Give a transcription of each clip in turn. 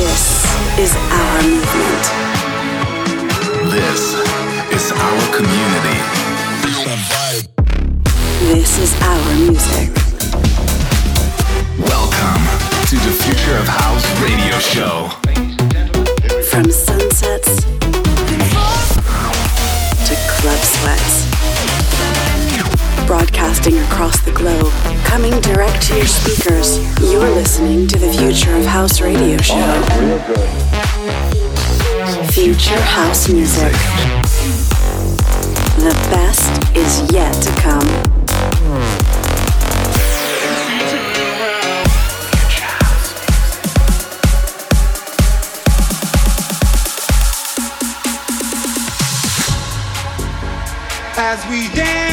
This is our movement. This is our community. This is our music. Welcome to the Future of House radio show. From sunsets to club sweats. Broadcasting across the globe, coming direct to your speakers, you're listening to the Future of House radio show. Future House Music. The best is yet to come. As we dance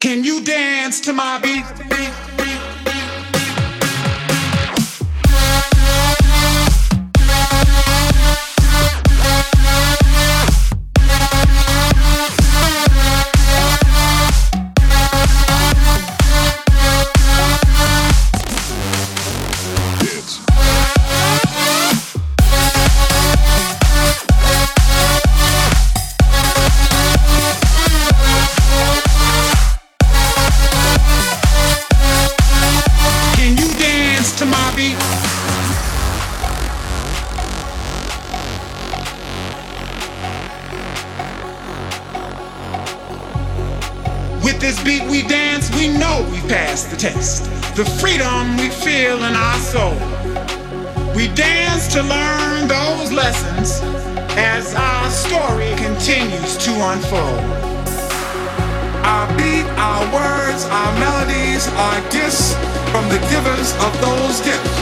can you dance to my beat? beat? Test. The freedom we feel in our soul. We dance to learn those lessons as our story continues to unfold. Our beat, our words, our melodies are gifts from the givers of those gifts.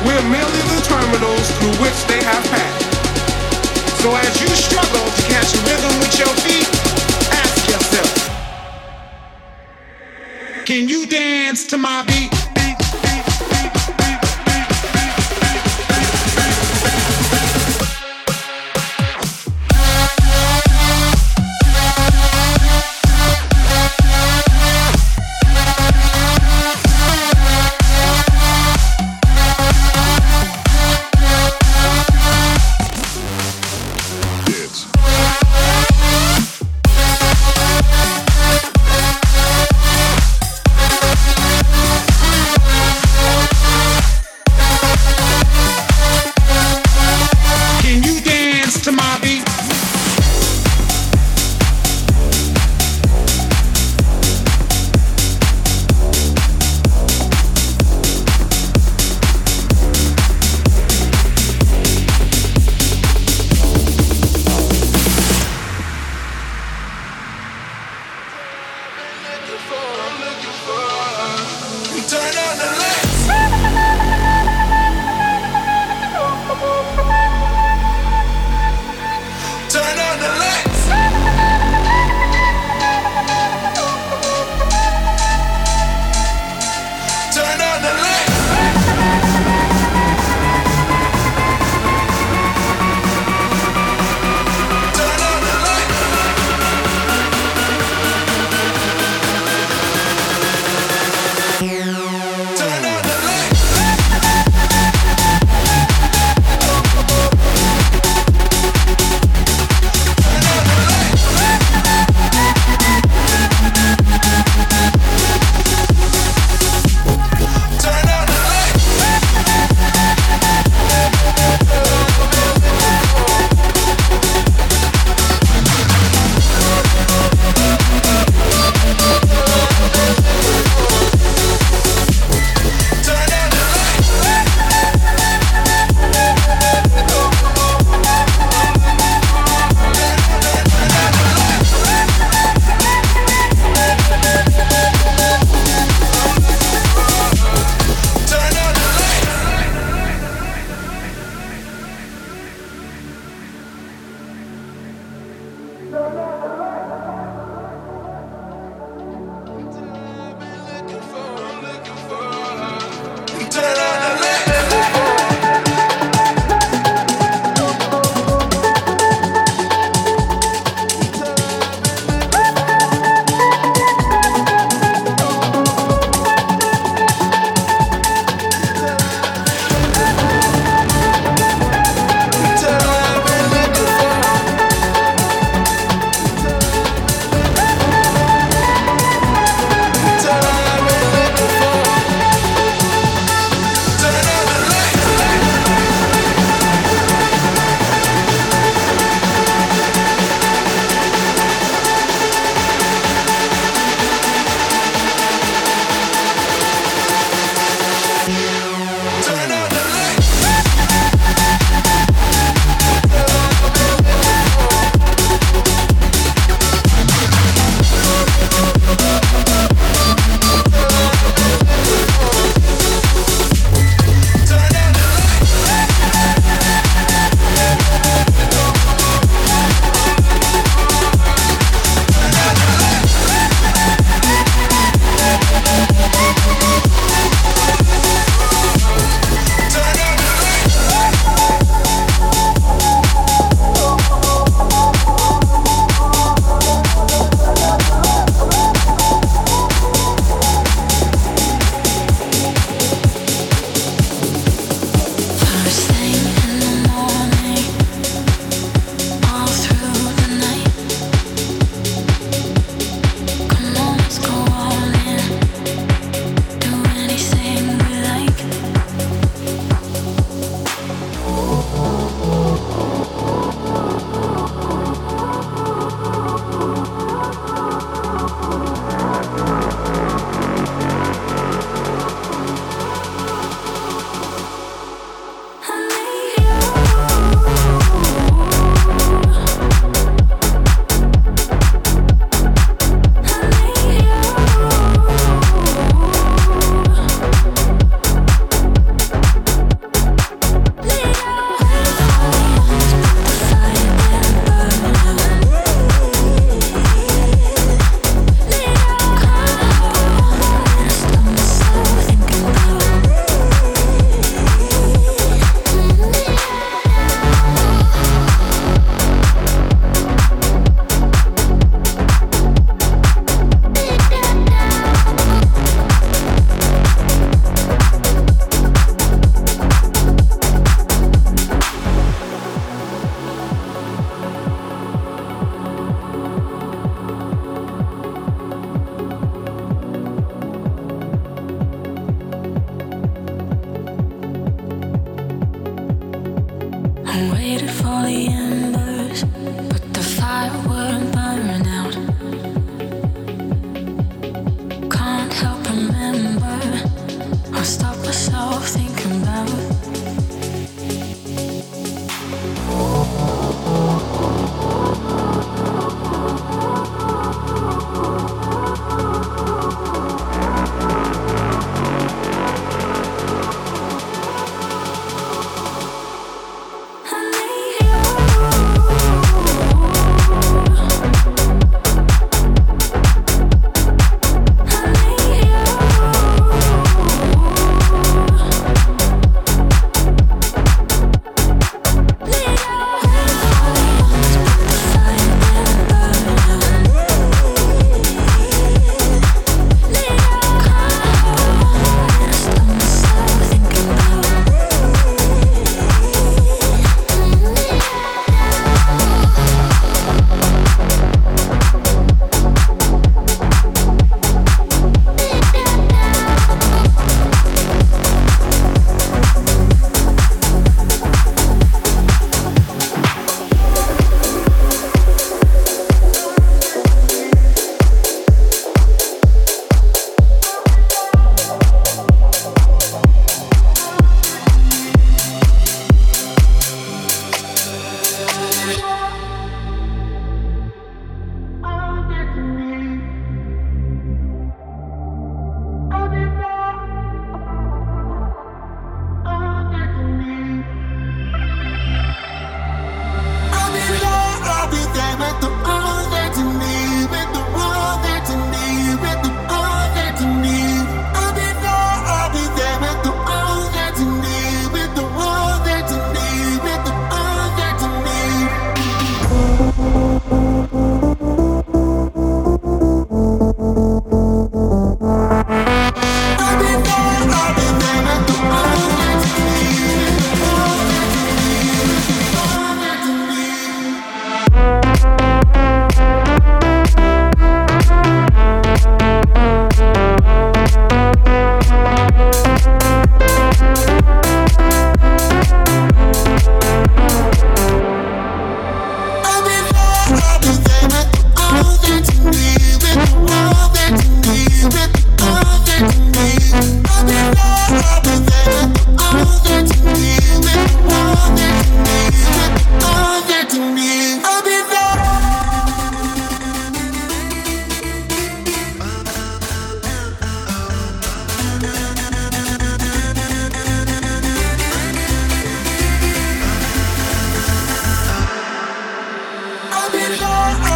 We're merely the terminals through which they have passed. So as you struggle to catch a rhythm with your feet, can you dance to my beat?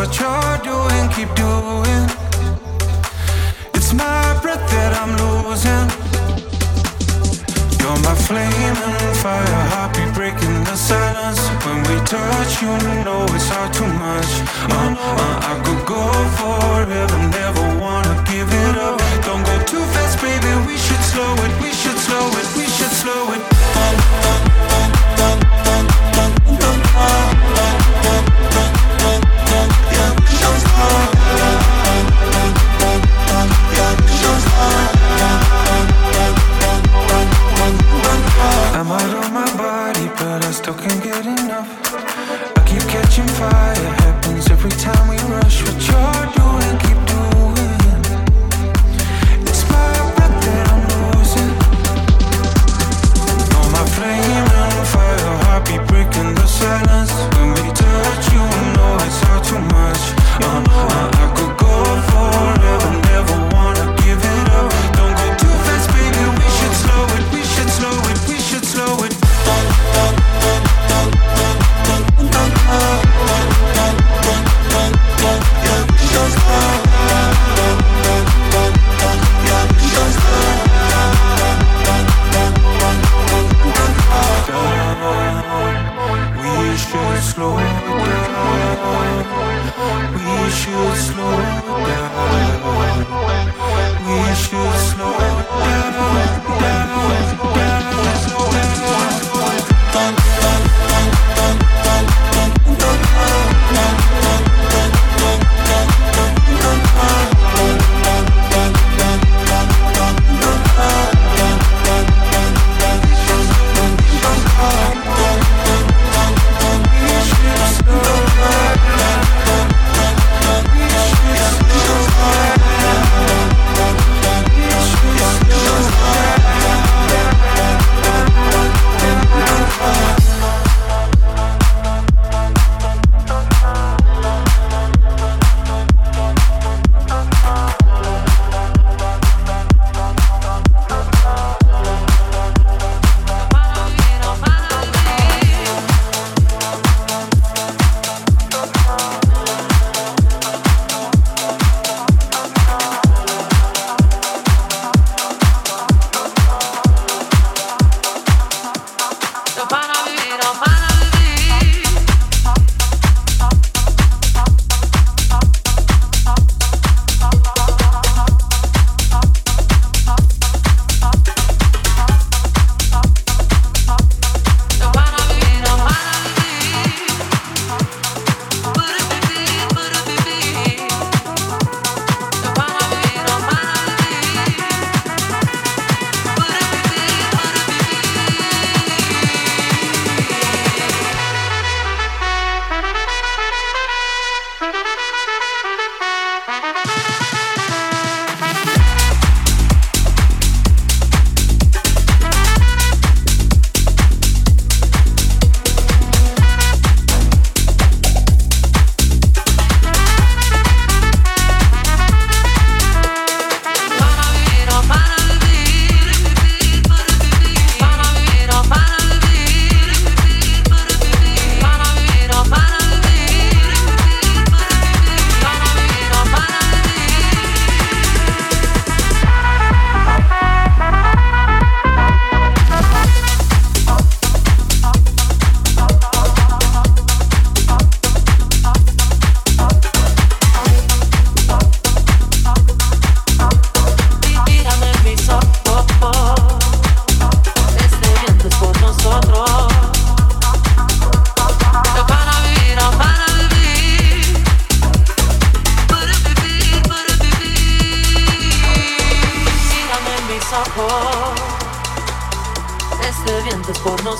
what you're doing, keep doing. It's my breath that I'm losing. You're my flame and fire, heartbeat breaking the silence. When we touch, you know.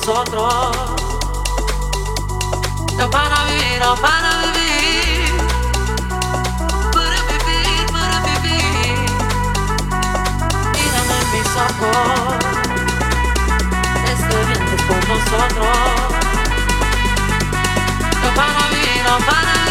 Nosotros. No para vivir, no para vivir. Para vivir, para vivir. Mírame en mis ojos. Este viento es nosotros. No para vivir, no para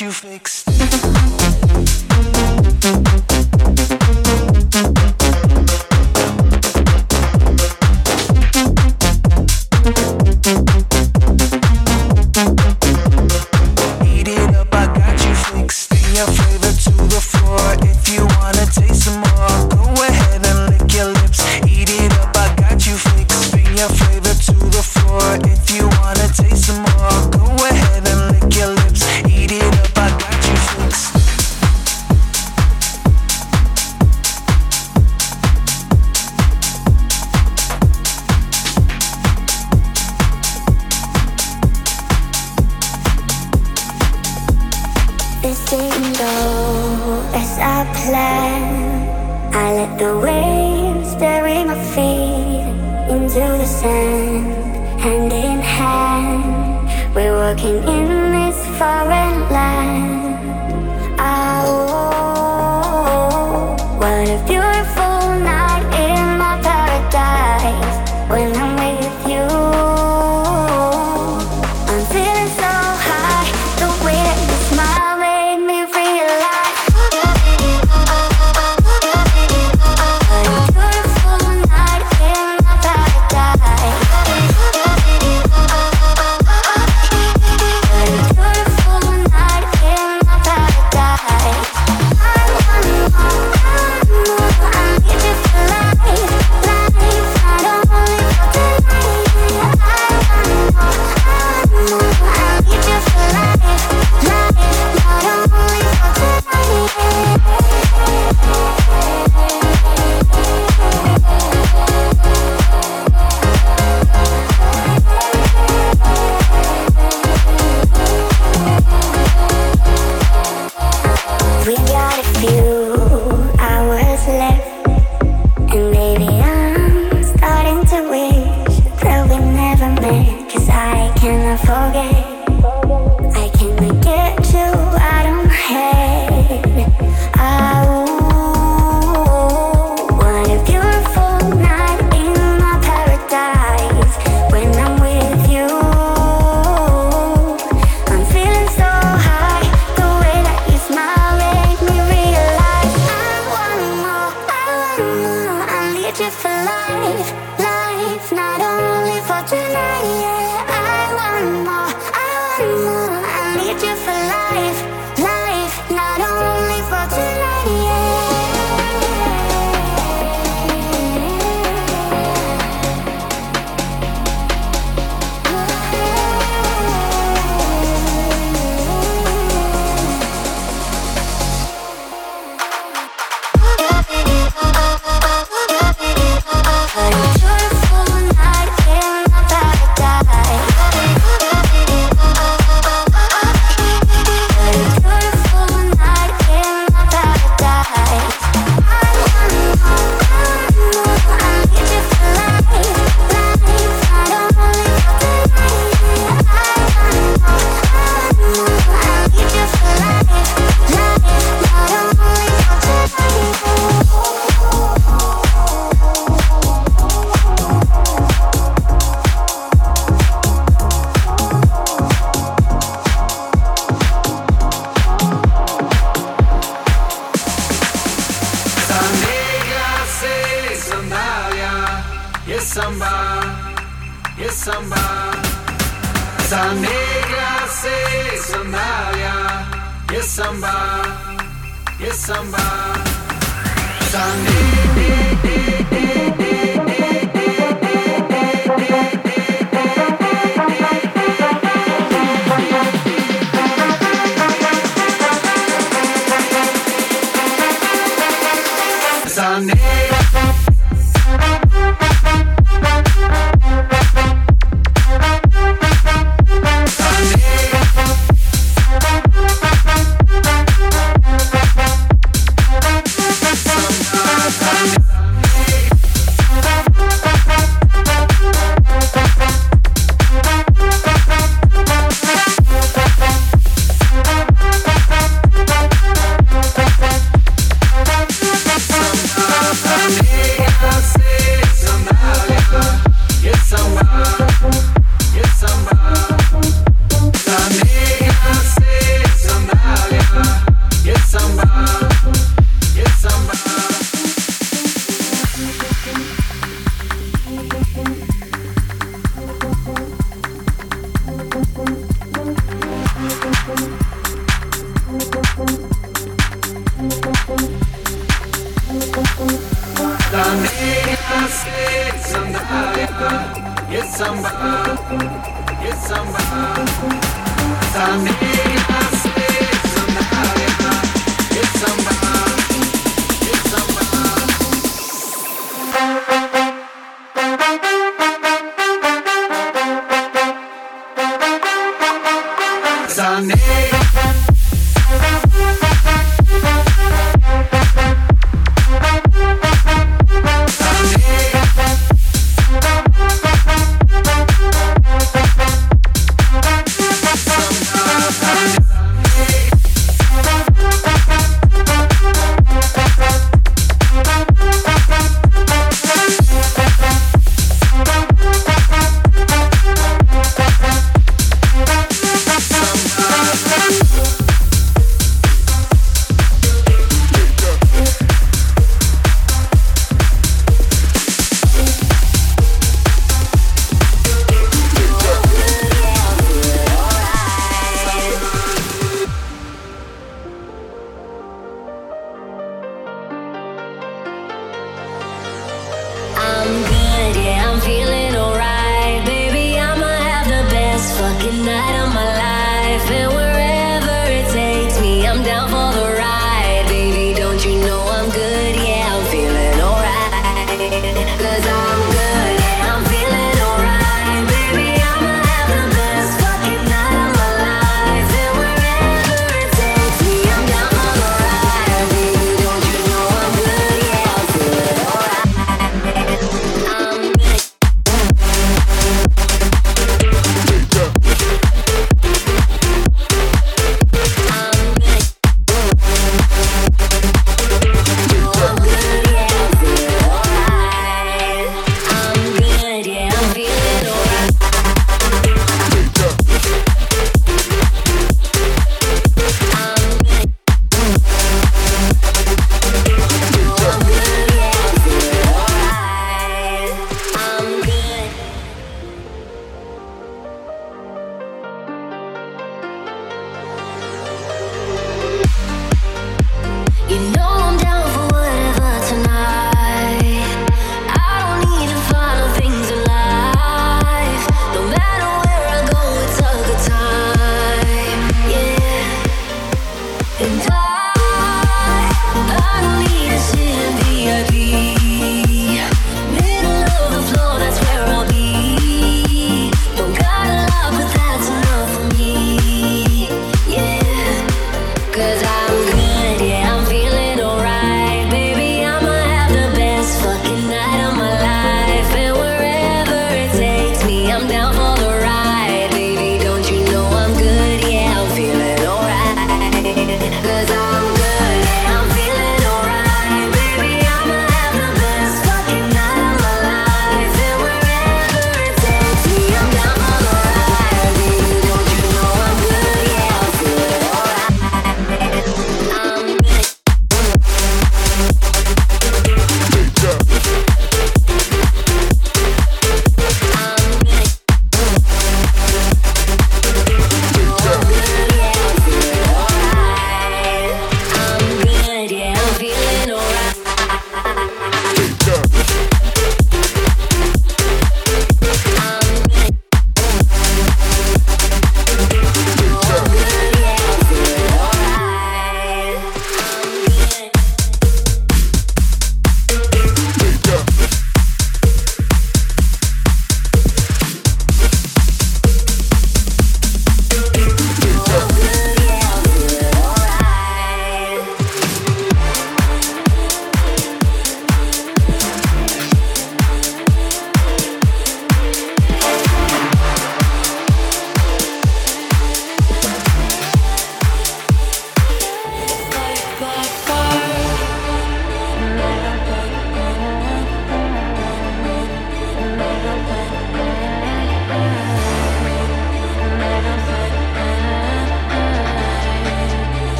you fake